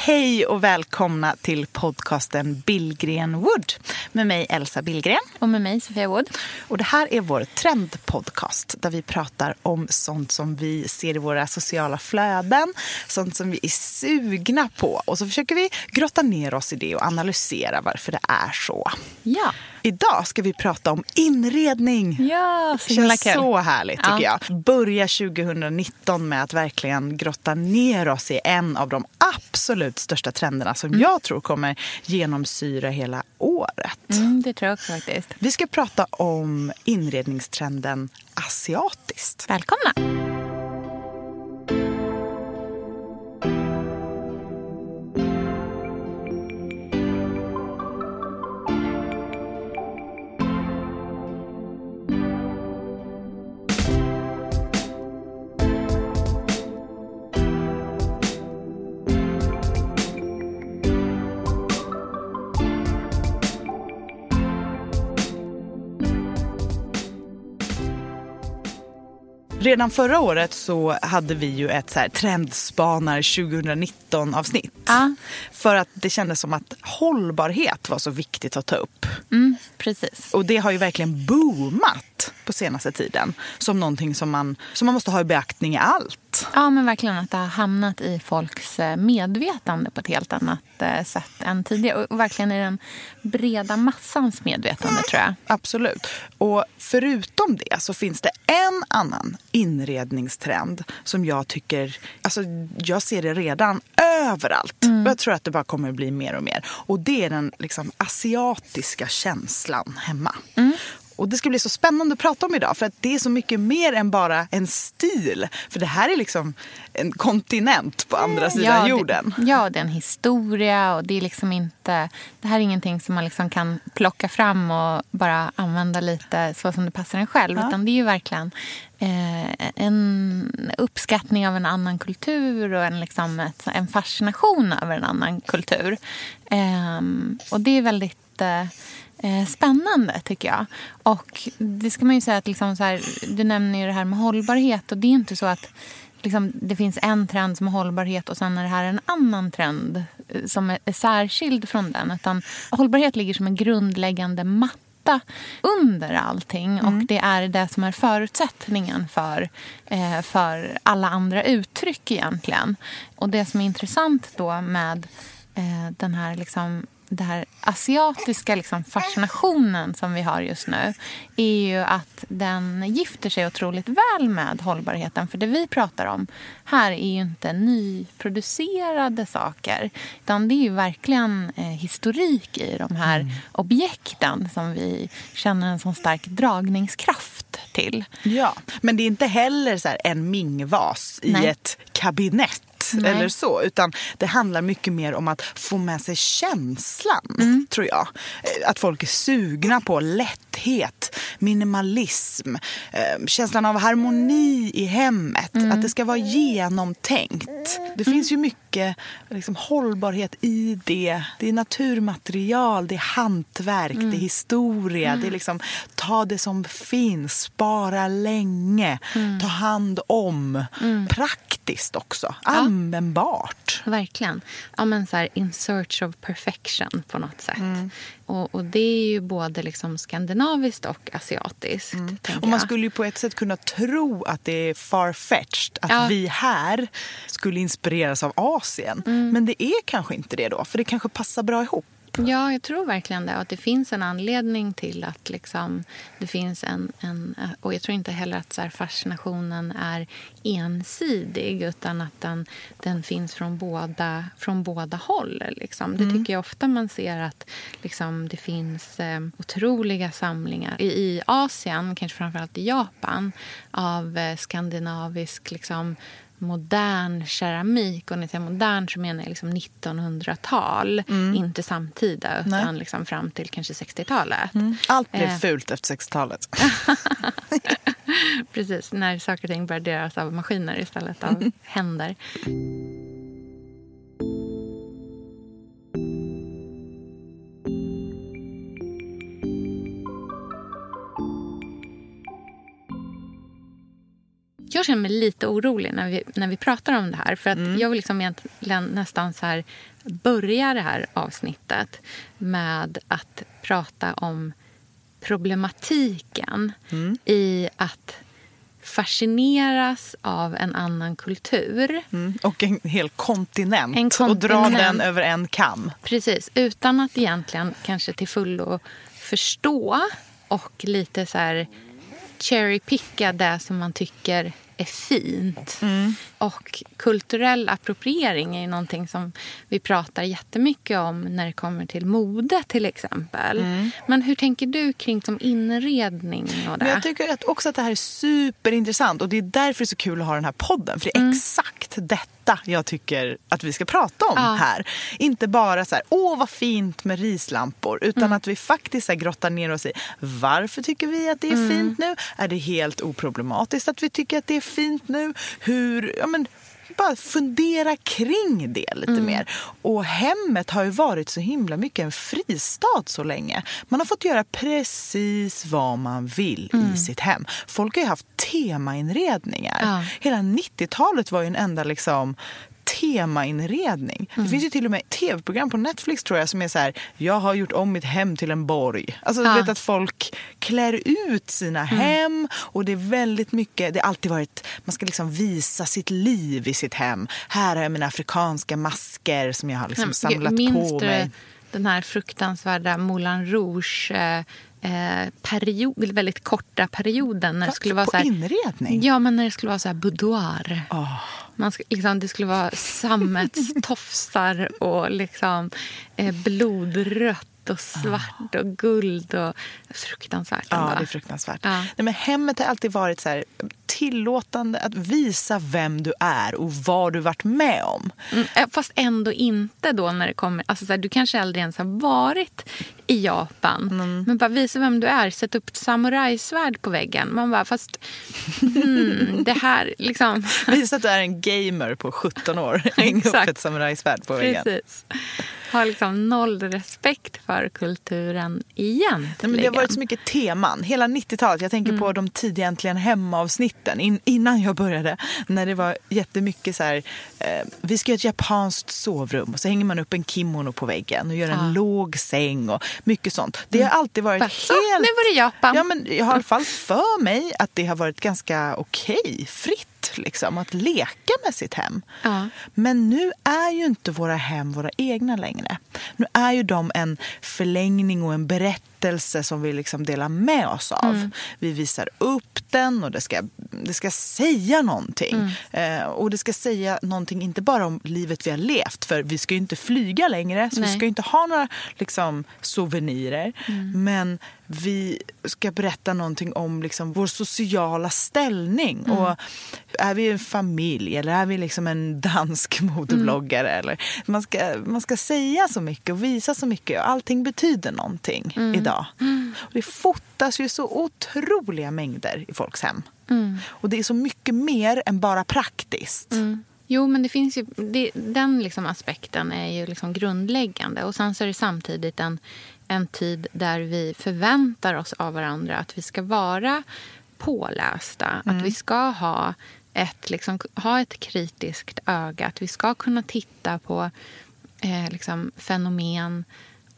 Hej och välkomna till podcasten Billgren Wood med mig Elsa Billgren. Och med mig Sofia Wood. Och det här är vår trendpodcast där vi pratar om sånt som vi ser i våra sociala flöden, sånt som vi är sugna på och så försöker vi grotta ner oss i det och analysera varför det är så. Ja. Idag ska vi prata om inredning. Ja, så himla kul. så härligt tycker Ja. jag. Börja 2019 med att verkligen grotta ner oss i en av de absolut största trenderna som Mm. jag tror kommer genomsyra hela året. Mm, det tror jag också faktiskt. Vi ska prata om inredningstrenden asiatiskt. Välkomna. Redan förra året så hade vi ju ett så här trendspanar 2019 avsnitt. Ja. För att det kändes som att hållbarhet var så viktigt att ta upp. Mm, precis. Och det har ju verkligen boomat på senaste tiden. Som någonting som man, som man måste ha i beaktning i allt. Ja, men verkligen att det har hamnat i folks eh, medvetande på ett helt annat eh, sätt än tidigare. Och verkligen i den breda massans medvetande, tror jag. Absolut. Och förutom det så finns det en annan inredningstrend som jag tycker, alltså jag ser det redan överallt. Och jag tror att det bara kommer att bli mer och mer. Och det är den liksom asiatiska känslan hemma. Och det ska bli så spännande att prata om idag för att det är så mycket mer än bara en stil. För det här är liksom en kontinent på andra sidan det- jorden. Ja, det är en historia och det är liksom inte... Det här är ingenting som man liksom kan plocka fram och bara använda lite så som det passar en själv. Utan det är ju verkligen eh, en uppskattning av en annan kultur och en, liksom ett, en fascination över en annan kultur. Ehm, och det är väldigt... Eh, eh, spännande, tycker jag. Och det ska man ju säga att liksom så här, du nämner ju det här med hållbarhet och det är inte så att liksom, det finns en trend som är hållbarhet och sen är det här en annan trend eh, som är, är särskild från den. Utan hållbarhet ligger som en grundläggande matta under allting och det är det som är förutsättningen för, eh, för alla andra uttryck egentligen. Och det som är intressant då med eh, den här liksom den här asiatiska liksom fascinationen som vi har just nu är ju att den gifter sig otroligt väl med hållbarheten. För det vi pratar om här är ju inte nyproducerade saker utan det är ju verkligen eh, historik i de här objekten som vi känner en sån stark dragningskraft till. Ja, men det är inte heller så en mingvas i Nej. ett kabinett. Nej. Eller så, utan det handlar mycket mer om att få med sig känslan, Mm. tror jag. Eh, Att folk är sugna på lätthet, minimalism, eh, känslan av harmoni i hemmet. Mm. Att det ska vara genomtänkt. Det finns ju mycket liksom, hållbarhet i det. Det är naturmaterial, det är hantverk, Mm. det är historia. Det är liksom ta det som finns, spara länge, Mm. ta hand om. Praktiskt också, användbart. Verkligen. Ja, men så här, in search of perfection på något sätt. Och, och det är ju både liksom skandinaviskt och asiatiskt. Mm. Och man skulle ju på ett sätt kunna tro att det är far-fetched. Att Ja. vi här skulle inspireras av Asien. Mm. Men det är kanske inte det då. För det kanske passar bra ihop. Ja, jag tror verkligen det. Och att det finns en anledning till att liksom, det finns en, en... Och jag tror inte heller att så här, fascinationen är ensidig utan att den, den finns från båda, från båda håll. Liksom. Det tycker jag ofta man ser att liksom, det finns eh, otroliga samlingar i, i Asien, kanske framförallt i Japan av eh, skandinavisk liksom, modern keramik. Och när jag säger modern så menar jag liksom 1900-tal. Inte samtida, utan liksom fram till kanske 60-talet. Allt blev Eh. fult efter 60-talet. Precis, när saker och ting började göras av maskiner istället av händer. Jag känner mig lite orolig när vi, när vi pratar om det här. För att Jag vill liksom egentligen nästan så här börja det här avsnittet med att prata om problematiken i att fascineras av en annan kultur. Mm. Och en hel kontinent. En Och dra kontinent. den över en kam. Precis, utan att egentligen kanske till fullo förstå och lite så här cherrypicka det som man tycker är fint. Och kulturell appropriering är ju någonting som vi pratar jättemycket om när det kommer till mode till exempel. Men hur tänker du kring som inredning och det? Men jag tycker att också att det här är superintressant och det är därför det är så kul att ha den här podden. För det är exakt detta jag tycker att vi ska prata om Ja. här. Inte bara så här, åh vad fint med rislampor. Utan att vi faktiskt så här, grottar ner oss i varför tycker vi att det är fint nu? Är det helt oproblematiskt att vi tycker att det är fint nu? Hur, ja men bara fundera kring det lite mer. Och hemmet har ju varit så himla mycket en fristad så länge. Man har fått göra precis vad man vill i sitt hem. Folk har ju haft temainredningar. Ja. Hela 90-talet var ju en enda liksom temainredning. Det finns ju till och med tv-program på Netflix tror jag som är så här, jag har gjort om mitt hem till en borg. Alltså Ja. du vet att folk klär ut sina hem och det är väldigt mycket, det har alltid varit, man ska liksom visa sitt liv i sitt hem. Här har jag mina afrikanska masker som jag har liksom samlat Minns på du mig. den här fruktansvärda Moulin Rouge eh, eh, period, väldigt korta perioden när det skulle vara På så här, inredning? Ja, men när det skulle vara så här boudoir. Åh. Man ska, liksom, det skulle vara sammetstofsar och liksom, eh, blodrött och svart och guld. och Fruktansvärt. Ja, ändå. det är fruktansvärt. Ja. Nej, men hemmet har alltid varit så här, tillåtande att visa vem du är och vad du varit med om. Mm, eh, fast ändå inte då när det kommer... Alltså så här, du kanske aldrig ens har varit i Japan. Mm. Men bara visa vem du är. Sätt upp ett samurajsvärd på väggen. Man bara, fast... Hmm, det här liksom... Visa att du är en gamer på 17 år. Häng upp ett samurajsvärd på väggen. Precis. Har liksom noll respekt för kulturen egentligen. Nej, men det har varit så mycket teman. Hela 90-talet. Jag tänker Mm. på de tidiga Äntligen hemma-avsnitten. In, innan jag började. När det var jättemycket så här. Eh, vi ska göra ett japanskt sovrum. Och så hänger man upp en kimono på väggen. Och gör en Ja. Mm. låg säng. Och mycket sånt. Det har alltid varit så, helt... nu var det Japan. Ja, men jag har i alla fall för mig att det har varit ganska okej, fritt liksom, att leka med sitt hem. Ja. Men nu är ju inte våra hem våra egna längre. Nu är ju de en förlängning och en berättelse som vi liksom delar med oss av. Mm. Vi visar upp den och det ska, det ska säga någonting. Mm. Eh, och det ska säga någonting inte bara om livet vi har levt, för vi ska ju inte flyga längre, så vi Nej. ska ju inte ha några liksom, souvenirer. Mm. Men vi ska berätta någonting om liksom, vår sociala ställning. Mm. Och är vi en familj eller är vi liksom en dansk modebloggare? Mm. Eller, man, ska, man ska säga så mycket och visa så mycket. Och allting betyder någonting Mm. idag. Och det fotas ju så otroliga mängder i folks hem. Mm. Och det är så mycket mer än bara praktiskt. Jo, men det finns ju, det, den liksom aspekten är ju liksom grundläggande. Och sen så är det samtidigt en, en tid där vi förväntar oss av varandra att vi ska vara pålästa. Att vi ska ha ett, liksom, ha ett kritiskt öga. Att vi ska kunna titta på eh, liksom, fenomen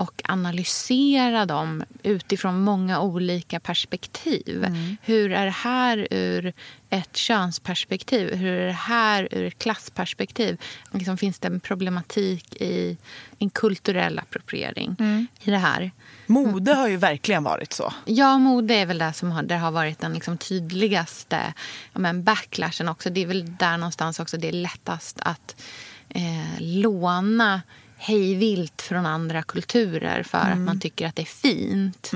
och analysera dem utifrån många olika perspektiv. Mm. Hur är det här ur ett könsperspektiv? Hur är det här ur ett klassperspektiv? Liksom, finns det en problematik i en kulturell appropriering Mm. i det här? Mode har ju verkligen varit så. Ja, mode är väl det som har, där har varit den liksom tydligaste ja, men backlashen också. Det är väl där någonstans också det är lättast att eh, låna hejvilt från andra kulturer för att man tycker att det är fint.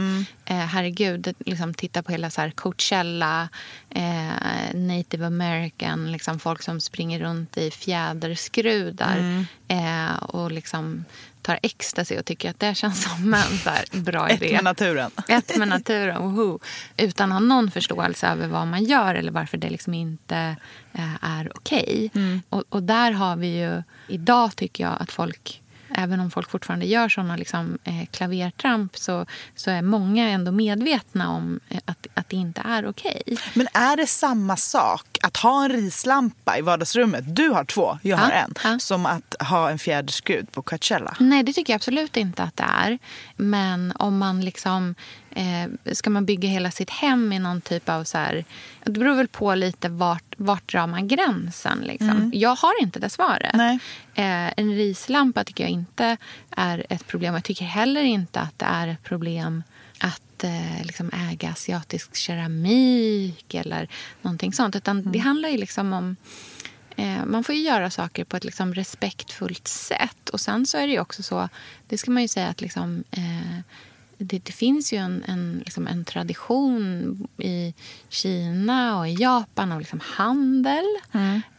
Eh, herregud, liksom, titta på hela så här Coachella, eh, native american, liksom, folk som springer runt i fjäderskrudar eh, och liksom tar ecstasy och tycker att det känns som en så här, bra Ett idé. med naturen. Ett med naturen, woho. Utan att ha någon förståelse över vad man gör eller varför det liksom inte eh, är okej. Och, och där har vi ju... Idag tycker jag att folk, även om folk fortfarande gör såna liksom, eh, klavertramp så, så är många ändå medvetna om eh, att, att det inte är okej. Men är det samma sak att ha en rislampa i vardagsrummet, du har två, jag har Ja, en, ja. som att ha en fjäderskrud på Coachella? Nej, det tycker jag absolut inte att det är. Men om man liksom... Eh, ska man bygga hela sitt hem i någon typ av... så här, Det beror väl på lite vart, vart drar man gränsen. Liksom. Jag har inte det svaret. Eh, en rislampa tycker jag inte är ett problem. Jag tycker heller inte att det är ett problem att eh, liksom äga asiatisk keramik eller någonting sånt. Utan Det handlar ju liksom om... Eh, man får ju göra saker på ett liksom respektfullt sätt. Och sen så är det också så, det ska man ju säga att liksom, eh, det, det finns ju en, en, liksom en tradition i Kina och i Japan av liksom handel.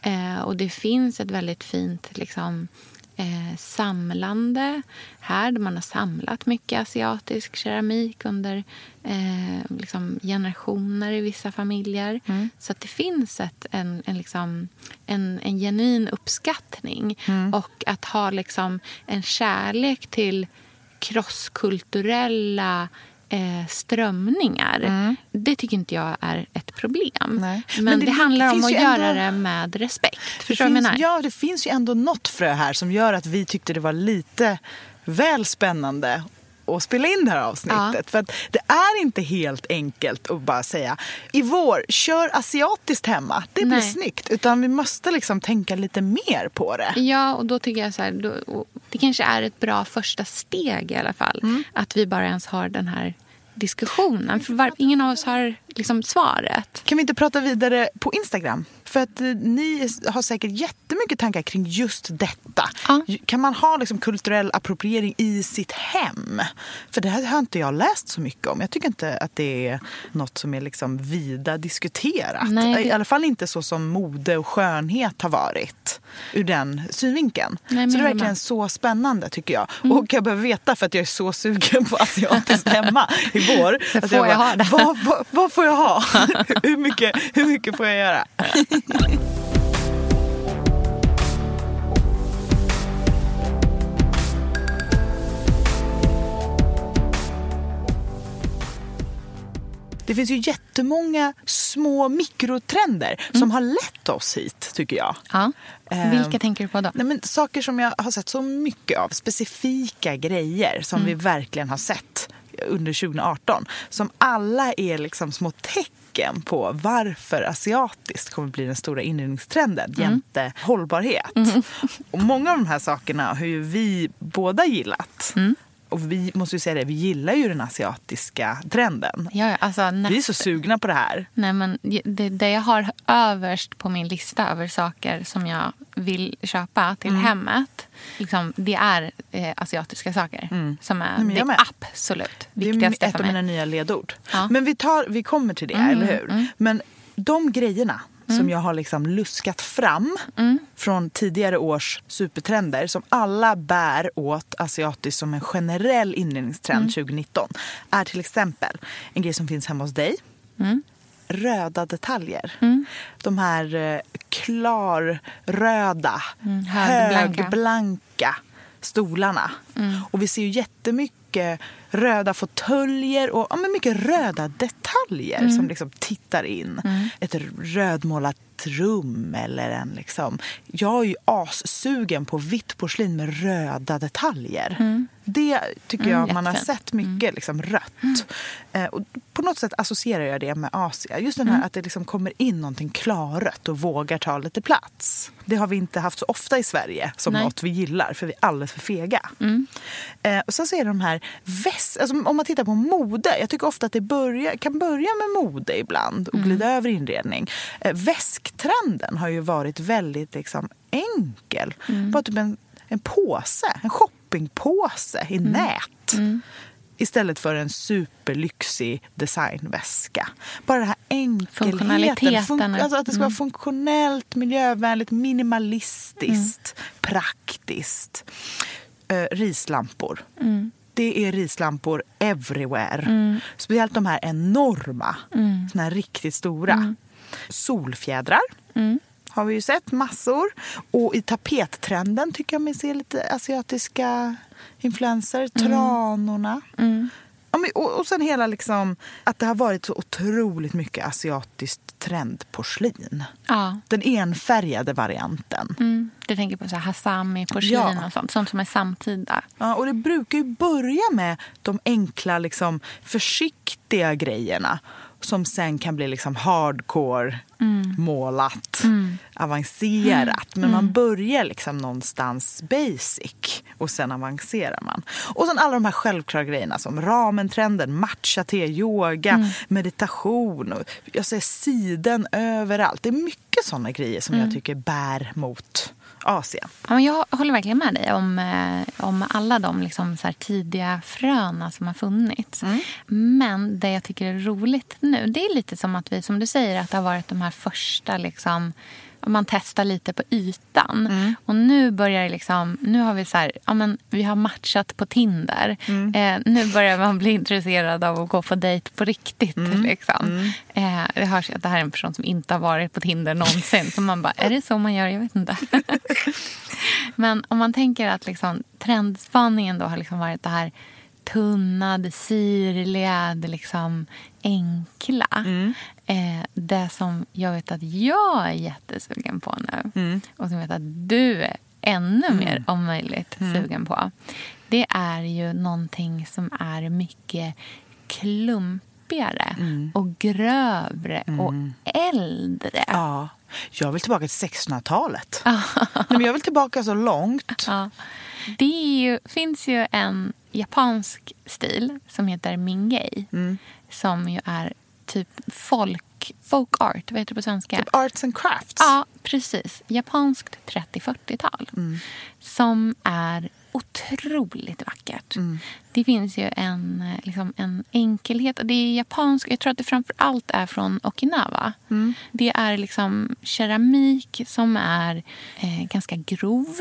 Eh, och det finns ett väldigt fint liksom, eh, samlande här där man har samlat mycket asiatisk keramik under eh, liksom generationer i vissa familjer. Så att det finns ett, en, en, liksom, en, en genuin uppskattning. Och att ha liksom en kärlek till krosskulturella eh, strömningar. Det tycker inte jag är ett problem. Men, Men det, det handlar om att göra ändå- det med respekt. Det Förstår du vad jag finns, menar? ja, det finns ju ändå något frö här som gör att vi tyckte det var lite väl spännande att spela in det här avsnittet. Ja. För att det är inte helt enkelt att bara säga i vår, kör asiatiskt hemma. Det blir Nej. snyggt. Utan vi måste liksom tänka lite mer på det. Ja, och då tycker jag så här, då, det kanske är ett bra första steg i alla fall. Mm. Att vi bara ens har den här diskussionen. För var, ingen av oss har liksom svaret. Kan vi inte prata vidare på Instagram? För att eh, ni har säkert jättemycket tankar kring just detta. Ja. Kan man ha liksom kulturell appropriering i sitt hem? För det här har inte jag läst så mycket om. Jag tycker inte att det är något som är liksom vida diskuterat. Nej, I alla fall inte så som mode och skönhet har varit ur den synvinkeln. Nej, så det är jag verkligen. Mm. så spännande tycker jag. Och jag behöver veta för att jag är så sugen på asiatiskt hemma i vår. Får jag bara, ha det? Vad, vad, vad får jag ha? hur, mycket, hur mycket får jag göra? Det finns ju jättemånga små mikrotrender som har lett oss hit, tycker jag. Ja. Ehm, Vilka tänker du på då? Nej, men saker som jag har sett så mycket av, specifika grejer som vi verkligen har sett under 2018. Som alla är liksom små tecken på varför asiatiskt kommer bli den stora inredningstrenden jämte hållbarhet. Och många av de här sakerna har ju vi båda gillat. Och vi måste ju säga det, vi gillar ju den asiatiska trenden. Ja, alltså, nä- Vi är så sugna på det här. Nej, men det, det jag har överst på min lista över saker som jag vill köpa till Mm. hemmet liksom, det är eh, asiatiska saker. Som är Mm. men jag det med. absolut Det är viktigaste ett för av mig. mina nya ledord. Ja. Mm, Men vi, tar, vi kommer till det, eller hur? Men de grejerna som jag har liksom luskat fram Mm. från tidigare års supertrender som alla bär åt asiatiskt som en generell inredningstrend Mm. 2019 är till exempel en grej som finns hemma hos dig. Mm. Röda detaljer. De här eh, klarröda, Mm, högblanka. högblanka stolarna. Och vi ser ju jättemycket röda fåtöljer och ja, men mycket röda detaljer som liksom tittar in. Ett rödmålat rum eller en liksom... Jag är ju assugen på vitt porslin med röda detaljer. Mm. Det tycker jag Mm, man har sett mycket, liksom rött. Eh, och på något sätt associerar jag det med Asien. Just den här Mm. att det liksom kommer in någonting klarrött och vågar ta lite plats. Det har vi inte haft så ofta i Sverige som Nej. något vi gillar, för vi är alldeles för fega. Mm. Eh, och sen så är det de här väst... Alltså, om man tittar på mode, jag tycker ofta att det börjar, kan börja med mode ibland och glida över inredning. Eh, väsktrenden har ju varit väldigt liksom, enkel. Bara typ en, en påse, en shoppingpåse i nät. Istället för en superlyxig designväska. Bara den här enkelheten. Funktionaliteten. alltså att det ska vara funktionellt, miljövänligt, minimalistiskt, praktiskt. Eh, rislampor. Det är rislampor everywhere. Speciellt de här enorma, såna här riktigt stora. Solfjädrar har vi ju sett massor. Och i tapettrenden tycker jag mig se lite asiatiska influenser. Tranorna. Ja, men- och, och sen hela liksom, att det har varit så otroligt mycket asiatiskt trendporslin. Ja. Den enfärgade varianten. Mm. Du tänker på så här hasami, porslin Ja. och sånt. Sånt som är samtida. Ja, och det brukar ju börja med de enkla, liksom, försiktiga grejerna som sen kan bli liksom hardcore, målat, avancerat. Men man börjar liksom någonstans basic och sen avancerar man. Och sen alla de här självklara grejerna som ramentrenden, matcha, te, yoga, meditation. Och jag ser siden överallt. Det är mycket såna grejer som jag tycker bär mot Asien. Ja, jag håller verkligen med dig om, eh, om alla de liksom så tidiga fröna som har funnits. Men det jag tycker är roligt nu, det är lite som att vi, som du säger, att det har varit de här första liksom man testar lite på ytan. Och nu börjar det liksom, nu har vi så här, ja men vi har matchat på Tinder. Eh, nu börjar man bli intresserad av att gå på dejt på riktigt. Liksom. Eh, det hörs att det här är en person som inte har varit på Tinder någonsin. Så man bara, är det så man gör? Jag vet inte. Men om man tänker att liksom, trendspaningen då har liksom varit det här tunna, det sirliga, det liksom enkla. Eh, det som jag vet att jag är jättesugen på nu och som jag vet att du är ännu mer om möjligt sugen på. Det är ju någonting som är mycket klumpigare och grövre och äldre. Ja, jag vill tillbaka till 1600-talet. Nej, men jag vill tillbaka så långt. Ja. Det ju, finns ju en japansk stil som heter mingei. Som ju är typ folk, folk art. Vad heter det på svenska? Typ arts and crafts. Ja, precis. Japanskt 30-40-tal. Som är otroligt vackert. Det finns ju en, eh, liksom, en enkelhet. Det är japansk. Jag tror att det framför allt är från Okinawa. Det är liksom keramik som är eh, ganska grov.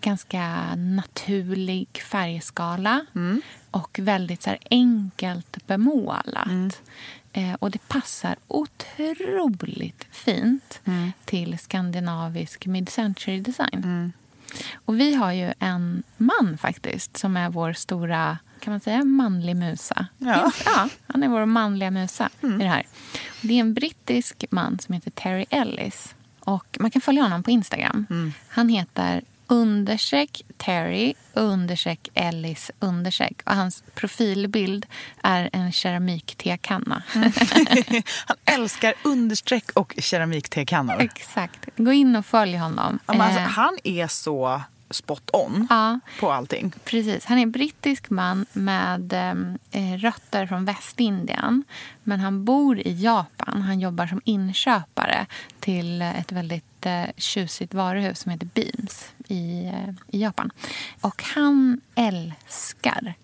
Ganska naturlig färgskala. Och väldigt så här, enkelt bemålat. Eh, och det passar otroligt fint till skandinavisk mid-century design. Och vi har ju en man faktiskt som är vår stora, kan man säga manlig musa? Ja. Finns- ja han är vår manliga musa i det här. Det är en brittisk man som heter Terry Ellis. Och man kan följa honom på Instagram. Han heter understreck Terry understreck Ellis understreck. Och hans profilbild är en keramiktekanna. Han älskar understreck och keramiktekannor. Exakt. Gå in och följ honom. Ja, alltså, Eh, han är så spot on ja. på allting. Precis. Han är en brittisk man med eh, rötter från Västindien. Men han bor i Japan. Han jobbar som inköpare till eh, ett väldigt eh, tjusigt varuhus som heter Beams i, eh, i Japan. Och han älskar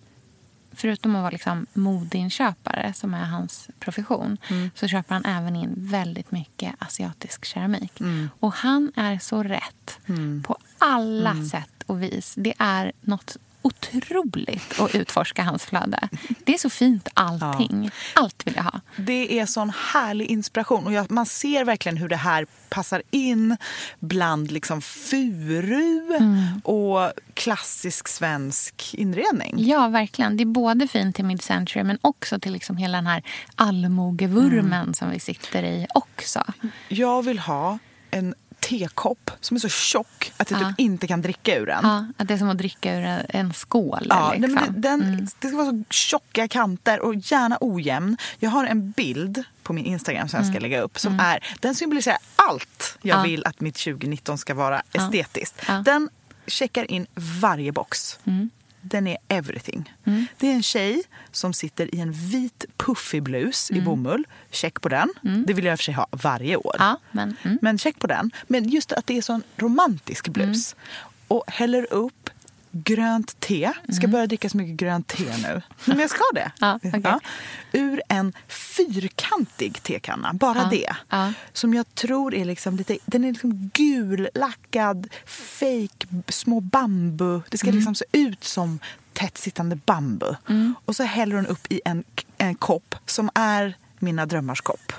Förutom att vara liksom modeinköpare, som är hans profession så köper han även in väldigt mycket asiatisk keramik. Och han är så rätt på alla sätt och vis. Det är något otroligt att utforska hans flöde. Det är så fint allting. Allt vill jag ha. Det är sån härlig inspiration. Och jag, man ser verkligen hur det här passar in bland liksom furu Mm. och klassisk svensk inredning. Ja, verkligen. Det är både fint till mid-century men också till liksom hela den här allmogevurmen Mm. som vi sitter i också. Jag vill ha en tekopp som är så tjock att jag Ja. typ inte kan dricka ur den. Ja, att det är som att dricka ur en- skål. Ja, liksom. nej, men det, den, det ska vara så tjocka kanter och gärna ojämn. Jag har en bild på min Instagram som jag ska lägga upp. Som är, den symboliserar allt jag Ja. vill att mitt 2019 ska vara estetiskt. Den checkar in varje box. Mm. Den är everything. Det är en tjej som sitter i en vit puffig blus Mm. i bomull. Check på den. Det vill jag i och för sig ha varje år. Ja, men, mm. Men check på den. Men just att det är sån romantisk blus. Och häller upp grönt te. Ska börja dricka så mycket grönt te nu. Men jag ska det. Ja, okej. Ur en fyrkantig tekanna. Bara Ja, det. ja. Som jag tror är liksom lite... Den är liksom gullackad, fake små bambu. Det ska liksom se ut som tätt sittande bambu. Och så häller hon upp i en, en kopp som är mina drömmars kopp.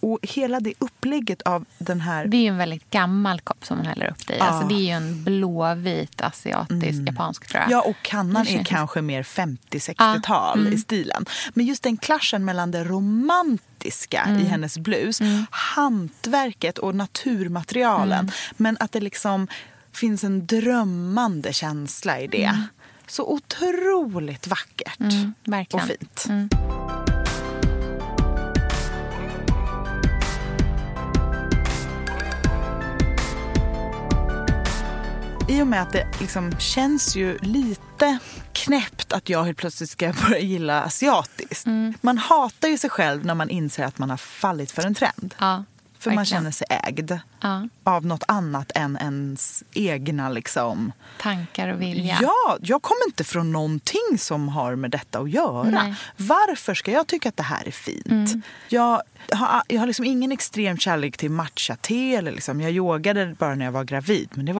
Och hela det upplägget av den här... Det är ju en väldigt gammal kopp som hon häller upp det i. Alltså, det är ju en blåvit asiatisk, japansk tror jag. Ja, och kannan är känns- kanske mer 50-60-tal i stilen. Men just den klaschen mellan det romantiska i hennes blus, hantverket och naturmaterialen. Men att det liksom finns en drömmande känsla i det. Så otroligt vackert Mm, och fint. I och med att det liksom känns ju lite knäppt att jag helt plötsligt ska börja gilla asiatiskt. Man hatar ju sig själv när man inser att man har fallit för en trend. Ja, för man känner sig ägd Ja, av något annat än ens egna liksom. tankar och vilja. Ja, jag kommer inte från någonting som har med detta att göra. Nej. Mm. Varför ska jag tycka att det här är fint? Jag, har, jag har liksom ingen extrem kärlek till matcha-te. Liksom, jag yogade bara när jag var gravid. Men det var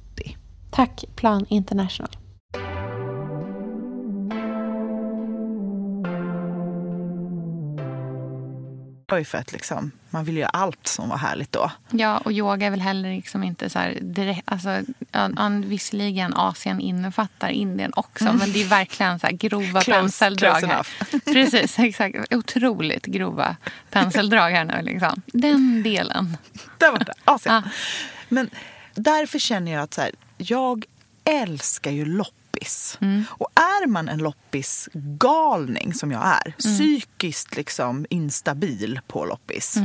Tack Plan International. Det var för att liksom, man vill göra allt som var härligt då. Ja, och yoga är väl heller liksom inte så här direkt... Alltså, an, an, visserligen Asien innefattar Indien också, men det är verkligen så här grova Close- penseldrag close här. Precis, exakt. Otroligt grova penseldrag här nu. Liksom. Den delen. Där borta, Asien. Ja. Men därför känner jag att så här, jag älskar ju loppis. Och är man en loppisgalning som jag är, psykiskt liksom instabil på loppis,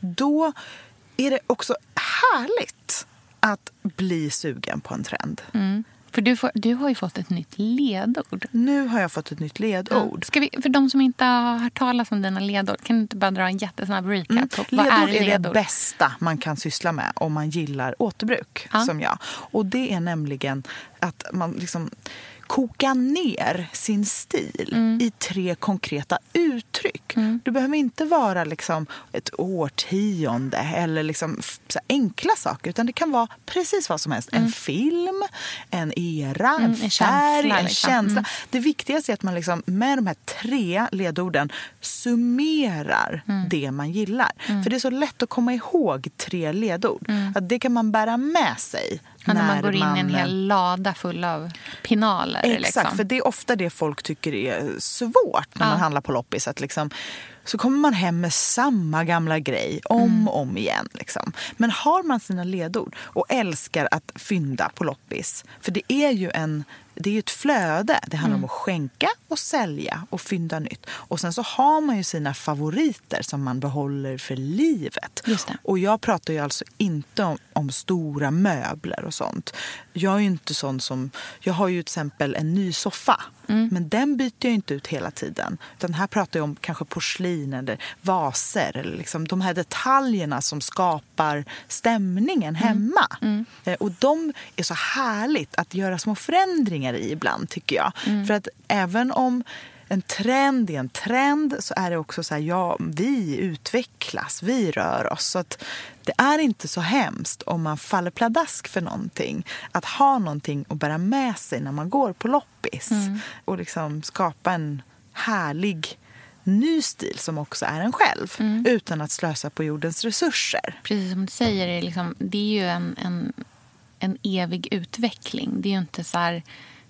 då är det också härligt att bli sugen på en trend. Mm. För du, får, du har ju fått ett nytt ledord. Nu har jag fått ett nytt ledord. Ska vi, för de som inte har hört talas om dina ledord, kan du inte bara dra en jättesnabb recap? Mm. Vad Ledord är är det ledord? bästa man kan syssla med om man gillar återbruk, Ja. som jag. Och det är nämligen att man liksom kokar ner sin stil Mm. i tre konkreta uttryck. Du behöver inte vara liksom ett årtionde eller liksom enkla saker. Utan det kan vara precis vad som helst. En film, en era, en en färg, känsla, en liksom. känsla. Mm. Det viktigaste är att man liksom, med de här tre ledorden summerar Mm. det man gillar. För det är så lätt att komma ihåg tre ledord. Att det kan man bära med sig. Ja, när man går in i en hel lada full av pinaler. Exakt, liksom. för det är ofta det folk tycker är svårt när Ja. man handlar på loppis. Att liksom, så kommer man hem med samma gamla grej om Mm. och om igen. Liksom. Men har man sina ledord och älskar att fynda på loppis, för det är ju en det är ju ett flöde. Det handlar Mm. om att skänka och sälja och fynda nytt. Och sen så har man ju sina favoriter som man behåller för livet. Och jag pratar ju alltså inte om, om stora möbler och sånt. Jag är inte sån som... Jag har ju till exempel en ny soffa. Mm. Men den byter jag inte ut hela tiden. Utan här pratar jag om kanske porslin eller vaser. Eller liksom de här detaljerna som skapar stämningen Mm. hemma. Eh, Och de är så härligt att göra små förändringar i ibland tycker jag. Mm. För att även om en trend är en trend så är det också så här, ja, vi utvecklas, vi rör oss. Så att det är inte så hemskt om man faller pladask för någonting. Att ha någonting att bära med sig när man går på loppis. Och liksom skapa en härlig ny stil som också är en själv. Utan att slösa på jordens resurser. Precis som du säger, det är, liksom, det är ju en, en, en evig utveckling. Det är ju inte så här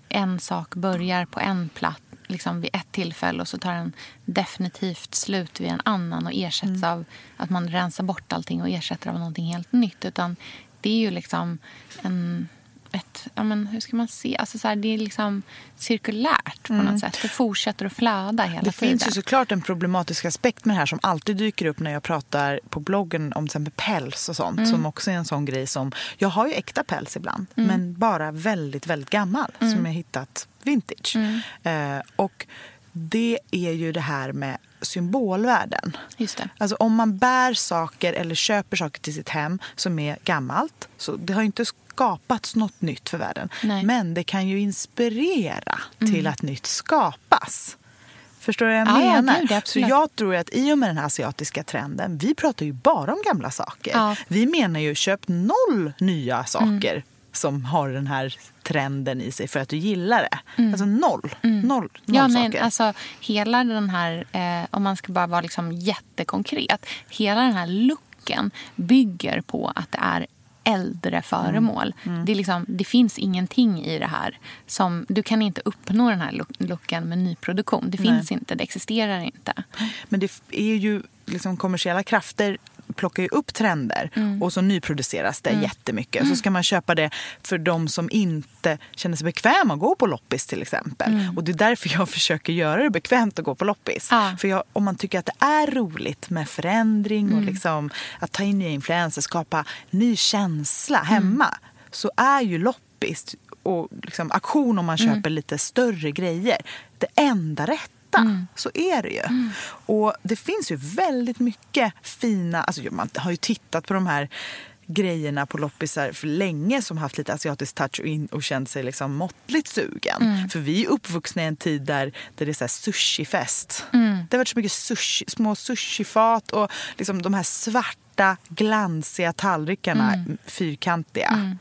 en sak börjar på en plats liksom vid ett tillfälle och så tar den definitivt slut vid en annan och ersätts av att man rensar bort allting och ersätter av någonting helt nytt. Utan det är ju liksom en... Ett, ja men hur ska man se? Alltså så här, det är liksom cirkulärt på något sätt. Det fortsätter att flöda hela Det tiden. finns ju såklart en problematisk aspekt med det här som alltid dyker upp när jag pratar på bloggen om till exempel päls och sånt. Som också är en sån grej som... Jag har ju äkta päls ibland, men bara väldigt, väldigt gammal som jag hittat vintage. Eh, och det är ju det här med symbolvärden. Just det. Alltså om man bär saker eller köper saker till sitt hem som är gammalt, så det har ju inte skapats något nytt för världen. Nej. Men det kan ju inspirera till att nytt skapas. Förstår du vad jag Ja, ja, menar? gud, så jag tror att i och med den här asiatiska trenden, vi pratar ju bara om gamla saker. Ja. Vi menar ju köp noll nya saker som har den här trenden i sig för att du gillar det. Alltså noll. Noll, noll Ja, nej, saker. alltså hela den här, eh, om man ska bara vara liksom jättekonkret, hela den här looken bygger på att det är äldre föremål. Det, är liksom, det finns ingenting i det här. som Du kan inte uppnå den här look- looken med nyproduktion. Det finns inte, det existerar inte. Men det är ju liksom kommersiella krafter plockar ju upp trender och så nyproduceras det jättemycket. Så ska man köpa det för de som inte känner sig bekväma att gå på loppis till exempel. Och det är därför jag försöker göra det bekvämt att gå på loppis. Ja. För jag, om man tycker att det är roligt med förändring och liksom att ta in nya influenser, skapa ny känsla hemma. Så är ju loppis och liksom auktion om man köper lite större grejer det enda rätta. Så är det ju. Och det finns ju väldigt mycket fina... Alltså man har ju tittat på de här grejerna på loppisar för länge som haft lite asiatisk touch och, in, och känt sig liksom måttligt sugen. För vi är uppvuxna i en tid där, där det är så här sushifest. Det har varit så mycket sushi, små sushifat och liksom de här svarta glansiga tallrikarna, fyrkantiga.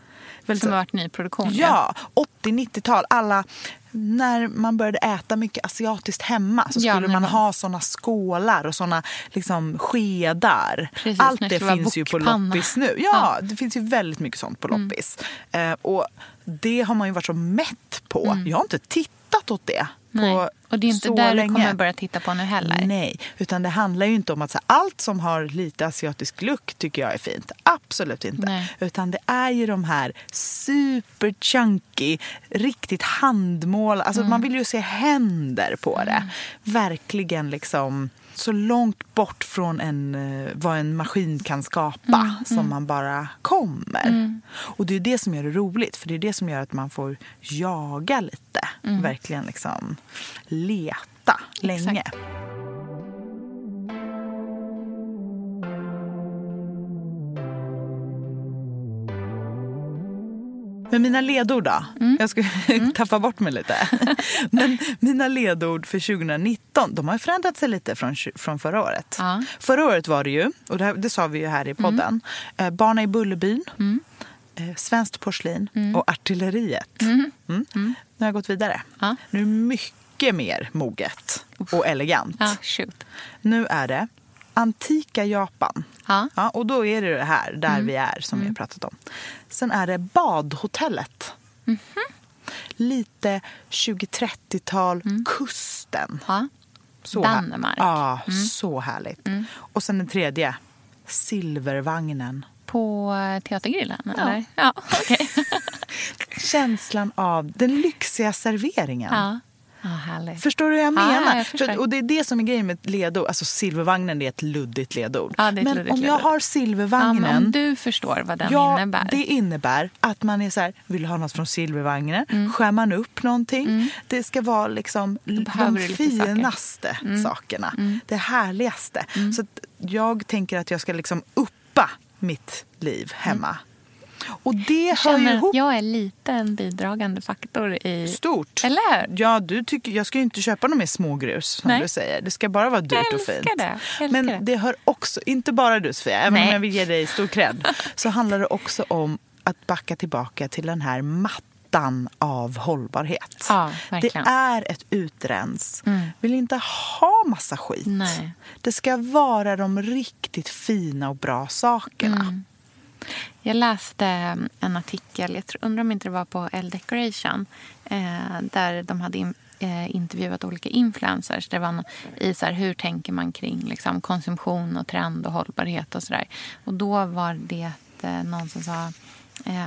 Väldigt Som har varit nyproduktion. Ja, 80-90-tal. Alla, när man började äta mycket asiatiskt hemma så Ja, skulle när man man- ha såna skålar och såna liksom, skedar. Precis, Allt det det finns ju på loppis nu. Ja, det finns ju väldigt mycket sånt på loppis. Eh, och det har man ju varit så mätt på. Jag har inte tittat åt det Nej. på Och det är inte så där länge. du kommer börja titta på nu heller. Nej, utan det handlar ju inte om att så allt som har lite asiatisk look tycker jag är fint. Absolut inte. Nej. Utan det är ju de här super chunky, riktigt handmål. Alltså Mm. man vill ju se händer på det. Verkligen liksom så långt bort från en, eh, vad en maskin kan skapa Mm, som man bara kommer. Och det är det som gör det roligt. För det är det som gör att man får jaga lite. Mm. Verkligen liksom leta länge. Men mina ledord då? Mm. Jag ska tappa bort mig lite. Men mina ledord för 2019, de har förändrat sig lite från, från förra året. Ja. Mm. Förra året var det ju, och det, här, det sa vi ju här i podden, eh, Barna i Bullerbyn, eh, Svenskt porslin och Artilleriet. Mm. Nu har jag gått vidare. Ja. Nu är det mycket mer moget och elegant. Ja. Nu är det antika Japan. Ja. Och då är det det här, där Mm. vi är, som vi har pratat om. Sen är det badhotellet. Mhm. Lite 20-30-tal, kusten. Ja. Så Mm. Danmark. Ja, Mm. så härligt. Och sen den tredje, Silvervagnen. På eh, Teatergrillen? Eller? Ja, okej. Känslan av den lyxiga serveringen. ja. Härligt. Förstår du hur jag Ja, menar? jag förstår. För, och det är det som är grejen med ledord. Alltså silvervagnen är ett luddigt ledord. Är ett men luddigt om jag ledord. har silvervagnen. om du förstår vad den ja, innebär. det innebär att man är så här, vill ha något från silvervagnen. Mm. Skär man upp någonting. Det ska vara liksom de lite saker. Mm. finaste sakerna. Det härligaste. Så att jag tänker att jag ska liksom uppa mitt liv hemma. Och det jag hör känner ihop att jag är lite en bidragande faktor i... stort. Eller hur? Ja, du tycker, jag ska ju inte köpa något mer smågrus som Nej. du säger. Det ska bara vara dyrt och fint. det. Jag Men det. det hör också, inte bara du Sofia, även Nej. om jag vill ge dig stor cred, så handlar det också om att backa tillbaka till den här mattan av hållbarhet. Ja, det är ett utrens. Vill inte ha massa skit. Nej. Det ska vara de riktigt fina och bra sakerna. Mm. Jag läste en artikel, jag undrar om inte det var på L Decoration eh, där de hade in, eh, intervjuat olika influencers. Det var i så här, hur tänker man kring liksom, konsumtion och trend och hållbarhet och sådär. Och då var det eh, någon som sa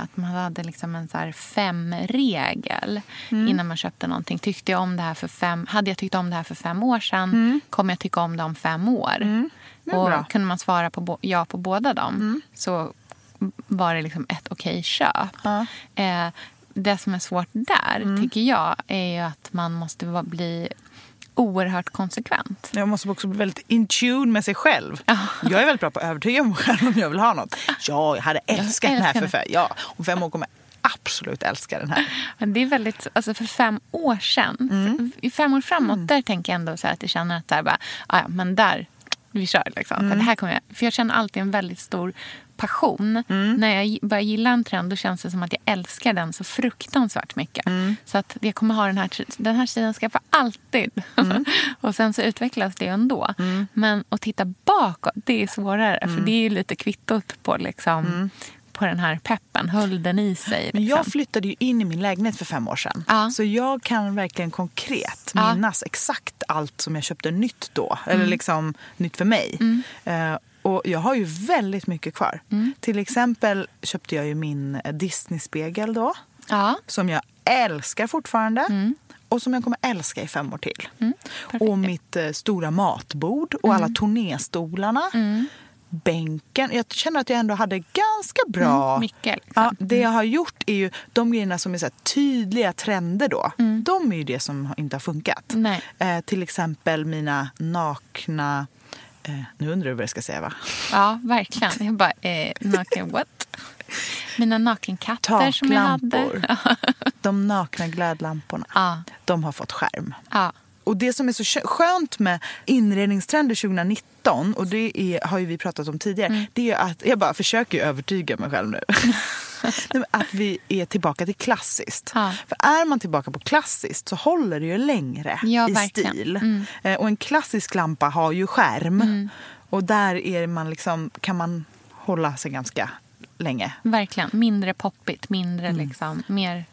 att man hade liksom en så fem-regel innan man köpte någonting. Tyckte jag om det här för fem, hade jag tyckt om det här för fem år sedan kommer jag tycka om det om fem år. Är Och kunde man svara på ja på båda dem så var det liksom ett okej köp. Ja. Eh, det som är svårt där, tycker jag, är ju att man måste vara, bli oerhört konsekvent. Jag måste också bli väldigt in tune med sig själv. Ja. Jag är väldigt bra på att övertyga mig själv om jag vill ha något. Ja, jag hade älskat den här för fem Ja, om fem år kommer jag absolut älska den här. Men det är väldigt, alltså för fem år sedan, för, i fem år framåt, där tänker jag ändå så att jag känner att där bara, "Ah, ja, men där, vi kör liksom. För, det här kommer jag, för jag känner alltid en väldigt stor passion. När jag börjar gilla en trend då känns det som att jag älskar den så fruktansvärt mycket. Så att jag kommer ha den här, den här stilen ska för alltid. och sen så utvecklas det ändå. Men att titta bakåt, det är svårare. För det är ju lite kvittot på liksom på den här peppen. Höll den i sig? Liksom. jag flyttade ju in i min lägenhet för fem år sedan. Ja. Så jag kan verkligen konkret Ja. minnas exakt allt som jag köpte nytt då. Eller liksom nytt för mig. Eh, och jag har ju väldigt mycket kvar. Till exempel köpte jag ju min eh, Disney-spegel då. Ja. Som jag älskar fortfarande. Och som jag kommer älska i fem år till. och mitt eh, stora matbord och alla turnéstolarna. Bänken. Jag känner att jag ändå hade ganska bra... Mm, mycket, liksom. Ja, det jag har gjort är ju de grejerna som är så tydliga trender då. De är ju det som inte har funkat. Nej. Eh, till exempel mina nakna... Eh, nu undrar du vad jag ska säga va? Ja, verkligen. Jag bara, eh, naken what? Mina nakenkatter som jag hade. De nakna glödlamporna. Ja. De har fått skärm. Ja. Och det som är så kö- skönt med inredningstrender 2019, och det är, har vi pratat om tidigare, Mm. det är att, jag bara försöker övertyga mig själv nu. Att vi är tillbaka till klassiskt. Ja. För är man tillbaka på klassiskt så håller det ju längre Ja, i verkligen. stil. Mm. Eh, Och en klassisk lampa har ju skärm. Och där är man liksom, kan man hålla sig ganska länge. Verkligen. Mindre poppigt, mindre liksom, mer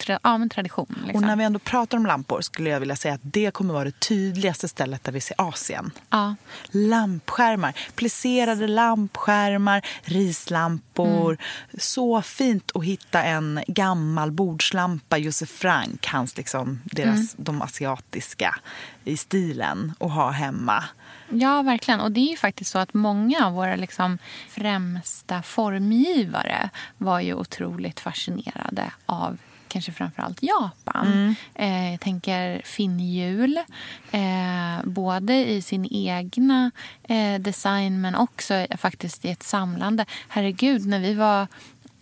tra- ja, men tradition. Liksom. Och när vi ändå pratar om lampor skulle jag vilja säga att det kommer vara det tydligaste stället där vi ser Asien. ja. Lampskärmar, plisserade lampskärmar, rislampor. Så fint att hitta en gammal bordslampa, Josef Frank, hans liksom, deras, de asiatiska i stilen, och ha hemma. ja, verkligen. Och det är ju faktiskt så att många av våra liksom, främsta formgivare var ju otroligt fascinerade av kanske framförallt Japan. Eh, jag tänker Finnhjul, eh, både i sin egna eh, design men också faktiskt i ett samlande. Herregud, när vi var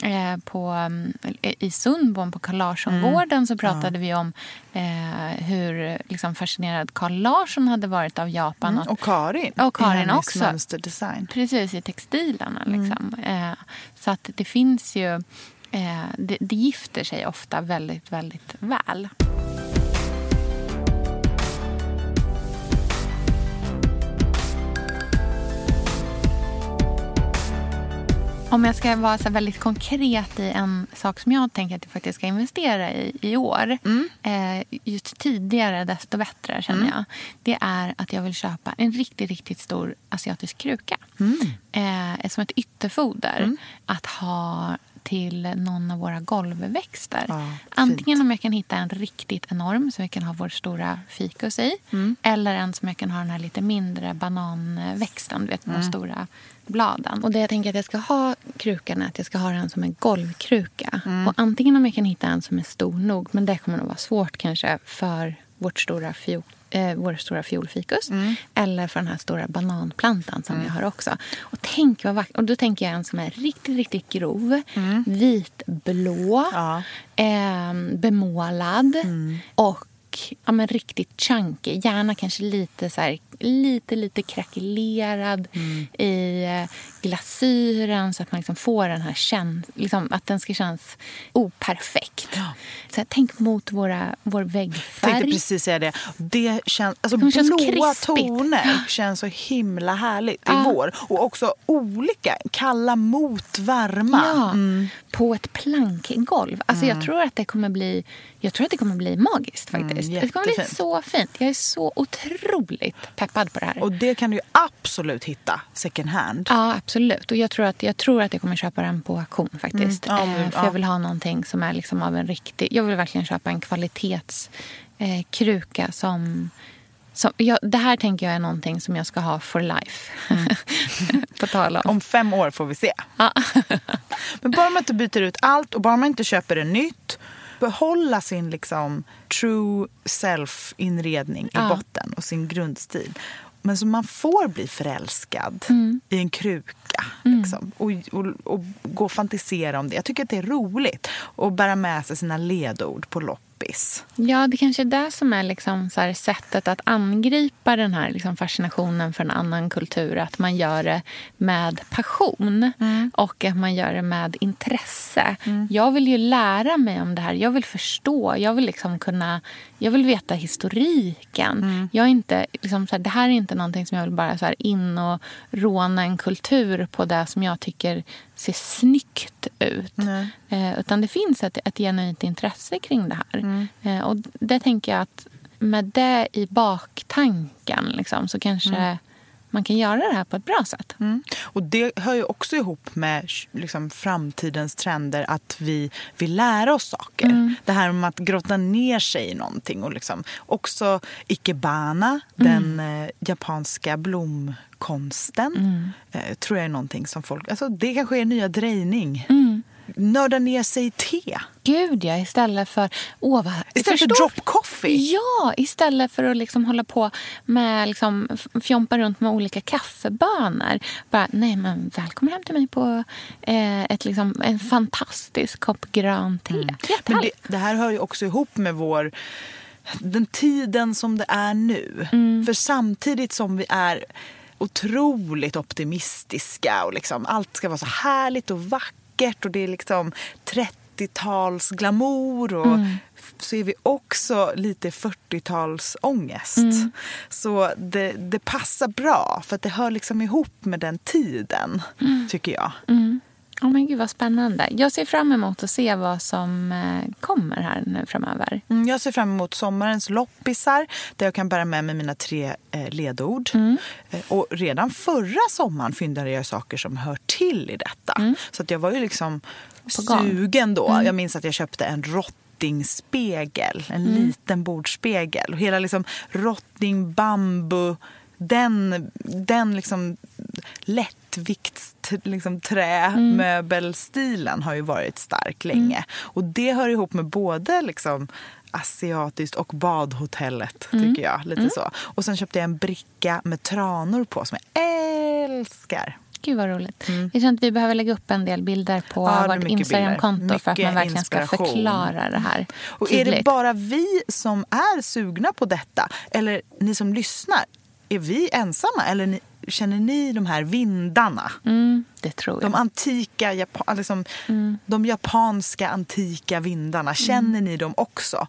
eh, på, mm, i Sundborn på Carl Larsson-gården så pratade vi om eh, hur liksom, fascinerad Carl Larsson hade varit av Japan. Mm. Och Karin. Och Karin också. mönsterdesign. Precis, i textilerna. Liksom. Eh, så att det finns ju... Eh, det, det gifter sig ofta väldigt, väldigt väl. Om jag ska vara så väldigt konkret i en sak som jag tänker att jag faktiskt ska investera i i år. Eh, just tidigare desto bättre känner jag. Det är att jag vill köpa en riktigt, riktigt stor asiatisk kruka. Eh, som ett ytterfoder att ha till någon av våra golvväxter. Ja. Antingen om jag kan hitta en riktigt enorm som vi kan ha vår stora fikus i. Eller en som jag kan ha den här lite mindre bananväxten, du vet med de stora bladen. Och det jag tänker att jag ska ha krukan är att jag ska ha den som en golvkruka. Och antingen om jag kan hitta en som är stor nog, men det kommer nog vara svårt kanske för vårt stora fiol, eh, vår stora fiolfikus. Eller för den här stora bananplantan som jag har också. Och tänk vad vackert. Och då tänker jag en som är riktigt, riktigt grov. Vitblå. Ja. Eh, bemålad. Och ja, men riktigt chunky. Gärna kanske lite så här, lite, lite krackelerad i eh, glasyren så att man liksom får den här käns- liksom, att den ska kännas operfekt. Så här, tänk mot våra, vår väggfärg. tänkte precis säga det. det känns, alltså Det känns blåa krispigt. toner känns så himla härligt i Ja. vår. Och också olika. Kalla mot varma. Ja, Mm. på ett plankgolv. Alltså jag tror att det kommer bli jag tror att det kommer bli magiskt faktiskt. Det kommer bli Mm, så fint. Jag är så otroligt peppad på det här. Och det kan du ju absolut hitta second hand. Ja, absolut. Och jag tror att jag, tror att jag kommer köpa den på auktion faktiskt. Mm, ja, eh, men- för ja. jag vill ha någonting som är liksom av en riktig... Jag vill verkligen köpa en kvalitetskruka eh, som... som jag, det här tänker jag är någonting som jag ska ha for life. på tal om. Om fem år får vi se. Ja. Men bara man inte byter ut allt och bara man inte köper det nytt. Behålla sin liksom true self-inredning i Ja. botten och sin grundstil. Men så man får bli förälskad Mm. i en kruka. Liksom, och, och, och gå och fantisera om det. Jag tycker att det är roligt att bära med sig sina ledord på loppis. Ja, det kanske är det som är liksom så sättet att angripa den här liksom fascinationen för en annan kultur. Att man gör det med passion och att man gör det med intresse. Jag vill ju lära mig om det här. Jag vill förstå. Jag vill liksom kunna... Jag vill veta historiken. Jag är inte, liksom så här, det här är inte någonting som jag vill bara så här in och råna en kultur på det som jag tycker ser snyggt ut. Eh, utan det finns ett, ett genuint intresse kring det här. Eh, och det tänker jag att med det i baktanken liksom, så kanske man kan göra det här på ett bra sätt. Mm. Och det hör ju också ihop med liksom, framtidens trender att vi vill lära oss saker. Det här med att grotta ner sig i någonting. Och liksom, också ikebana, den eh, japanska blomkonsten. Eh, tror jag är någonting som folk... Alltså, det kanske är nya drejning. Nörda ner sig i te. Gud ja, istället för... Åh, vad, Istället för drop coffee. Ja, istället för att liksom hålla på med liksom, fjompa runt med olika kaffebönor. Bara, nej men välkommen hem till mig på eh, ett, liksom, en fantastisk kopp grönt te. Men det, det här hör ju också ihop med vår den tiden som det är nu. För samtidigt som vi är otroligt optimistiska och liksom allt ska vara så härligt och vackert och det är liksom 30-tals glamour och så är vi också lite 40-tals ångest. Så det, det passar bra för att det hör liksom ihop med den tiden, tycker jag. Åh men gud vad spännande. Jag ser fram emot att se vad som eh, kommer här nu framöver. Mm, Jag ser fram emot sommarens loppisar där jag kan bära med mig mina tre eh, ledord. Eh, och redan förra sommaren fyndade jag saker som hör till i detta. Så att jag var ju liksom sugen då. Jag minns att jag köpte en rottingspegel, en liten bordspegel. Och hela liksom rotting, bambu, den, den liksom lättvikts liksom, trämöbelstilen har ju varit stark länge. Och det hör ihop med både liksom asiatiskt och badhotellet, tycker jag. Lite så. Och sen köpte jag en bricka med tranor på som jag älskar. Gud vad roligt. Jag känner att vi behöver lägga upp en del bilder på Ja, vårt Instagramkonto för att man verkligen ska förklara det här Och är det bara vi som är sugna på detta? Eller ni som lyssnar, är vi ensamma? Eller känner ni de här vindarna? Mm, det tror jag. De antika, Japa, liksom, de japanska antika vindarna, känner ni dem också?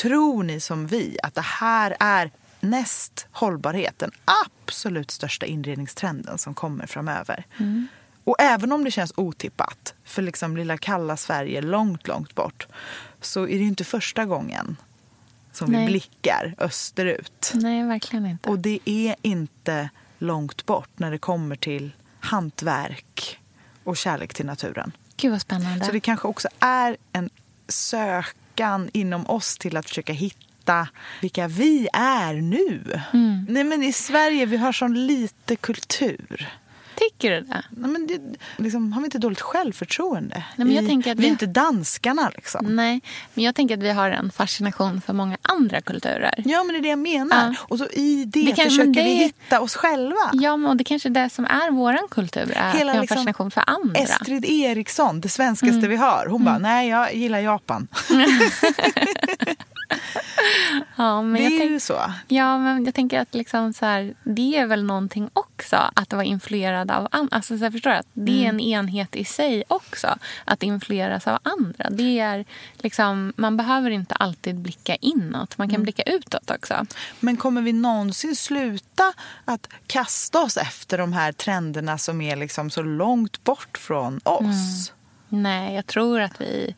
Tror ni som vi att det här är näst hållbarhet den absolut största inredningstrenden som kommer framöver? Och även om det känns otippat för liksom lilla kalla Sverige långt, långt bort så är det ju inte första gången som Nej. vi blickar österut. Nej, verkligen inte. Och det är inte långt bort när det kommer till hantverk och kärlek till naturen. Gud vad spännande. Så det kanske också är en sökan inom oss till att försöka hitta vilka vi är nu. Mm. Nej, men I Sverige vi har sån lite kultur. Tycker du det? Nej, men det, liksom, har vi inte dåligt självförtroende? men jag I, tänker att vi är vi- inte danskarna. Liksom. Nej, men jag tänker att vi har en fascination för många andra kulturer. Ja, men det är det jag menar. Ja. Och så i det, Det kan- försöker det- vi hitta oss själva. Ja, men det kanske är det som är vår kultur. Är att vi har liksom fascination för andra. Estrid Eriksson, det svenskaste Mm. vi har. Hon bara, nej jag gillar Japan. Ja, men det är ju så. Ja, men jag tänker att liksom så här, det är väl någonting också att vara influerad av andra. Alltså, så förstår att det är en enhet i sig också, att influeras av andra. Det är liksom, man behöver inte alltid blicka inåt, man kan blicka utåt också. Men kommer vi någonsin sluta att kasta oss efter de här trenderna som är liksom så långt bort från oss? Nej, jag tror att vi...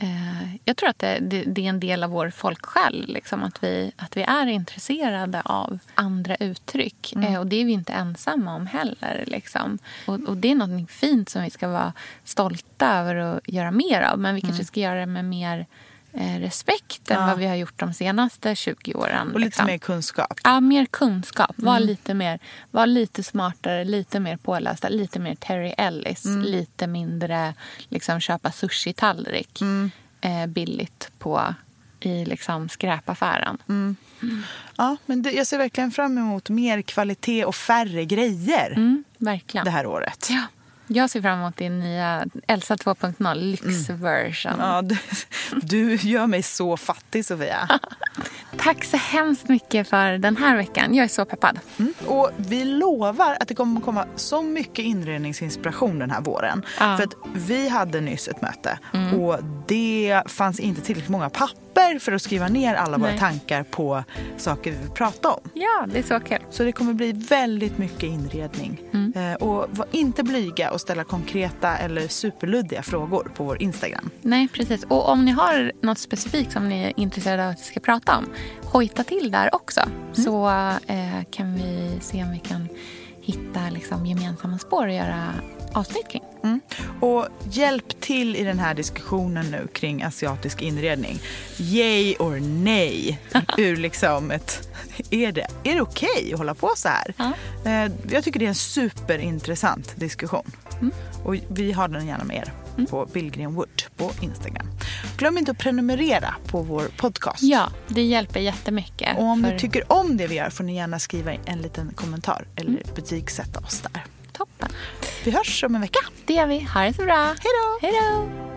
Eh, jag tror att det, det, det är en del av vår folksjäl. Liksom, att, vi, att vi är intresserade av andra uttryck. Eh, och det är vi inte ensamma om heller. Liksom. Och, och det är något fint som vi ska vara stolta över och göra mer av. Men vi kanske ska göra det med mer respekt än Ja. vad vi har gjort de senaste 20 åren. Och lite liksom. mer kunskap. Ja, mer kunskap. Var, lite mer, var lite smartare, lite mer pålästa, lite mer Terry Ellis. Lite mindre liksom, köpa sushi-tallrik eh, billigt på, i liksom, skräpaffären. Ja, men det, jag ser verkligen fram emot mer kvalitet och färre grejer Mm, verkligen. det här året. Ja. Jag ser fram emot din nya Elsa 2.0 lyxversion. Ja, du, du gör mig så fattig, Sofia. Tack så hemskt mycket för den här veckan. Jag är så peppad. Mm. Och vi lovar att det kommer komma så mycket inredningsinspiration den här våren. Ja. För att vi hade nyss ett möte och det fanns inte tillräckligt många papper för att skriva ner alla våra Nej. tankar på saker vi vill prata om. Ja, det är så kul. Så det kommer bli väldigt mycket inredning. Eh, och var inte blyga och ställa konkreta eller superluddiga frågor på vår Instagram. Nej, precis. Och om ni har något specifikt som ni är intresserade av att vi ska prata om, hojta till där också. Så eh, kan vi se om vi kan hitta liksom, gemensamma spår och göra avsnitt kring. Mm. Och hjälp till i den här diskussionen nu kring asiatisk inredning. Yay or nej? Ur liksom ett... Är det, är det okej att hålla på så här? Ja. Eh, jag tycker det är en superintressant diskussion. Och vi har den gärna med er på Billgren Wood på Instagram. Glöm inte att prenumerera på vår podcast. Ja, det hjälper jättemycket. Och om för- ni tycker om det vi gör får ni gärna skriva en liten kommentar eller betygsätta oss där. Toppen. Vi hörs om en vecka. Det gör vi. Ha det så bra. Hej då! Hej då!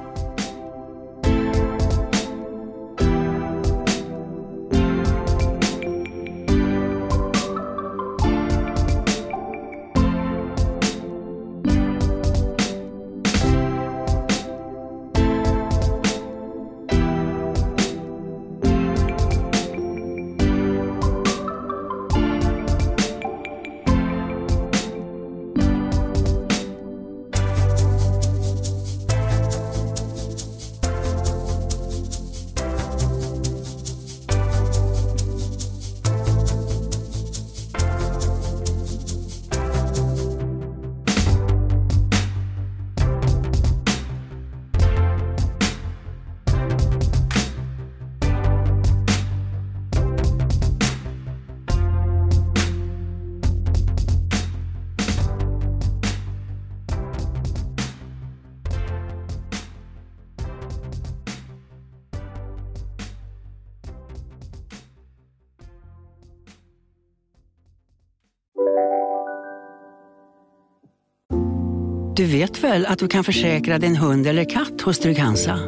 Vet väl att du kan försäkra din hund eller katt hos Trygg-Hansa?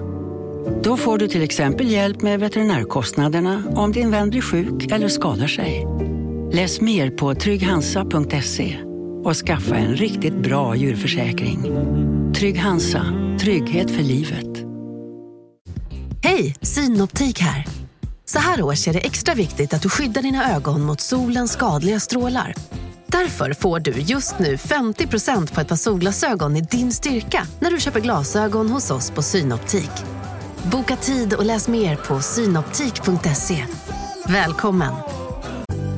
Då får du till exempel hjälp med veterinärkostnaderna om din vän blir sjuk eller skadar sig. Läs mer på trygghansa.se och skaffa en riktigt bra djurförsäkring. Trygg Hansa, trygghet för livet. Hej, Synoptik här. Så här års är det extra viktigt att du skyddar dina ögon mot solens skadliga strålar. Därför får du just nu 50% på ett par solglasögon i din styrka när du köper glasögon hos oss på Synoptik. Boka tid och läs mer på synoptik.se. Välkommen!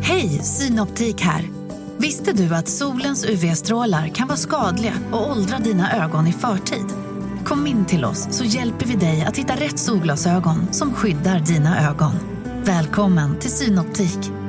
Hej, Synoptik här. Visste du att solens UV-strålar kan vara skadliga och åldra dina ögon i förtid? Kom in till oss så hjälper vi dig att hitta rätt solglasögon som skyddar dina ögon. Välkommen till Synoptik.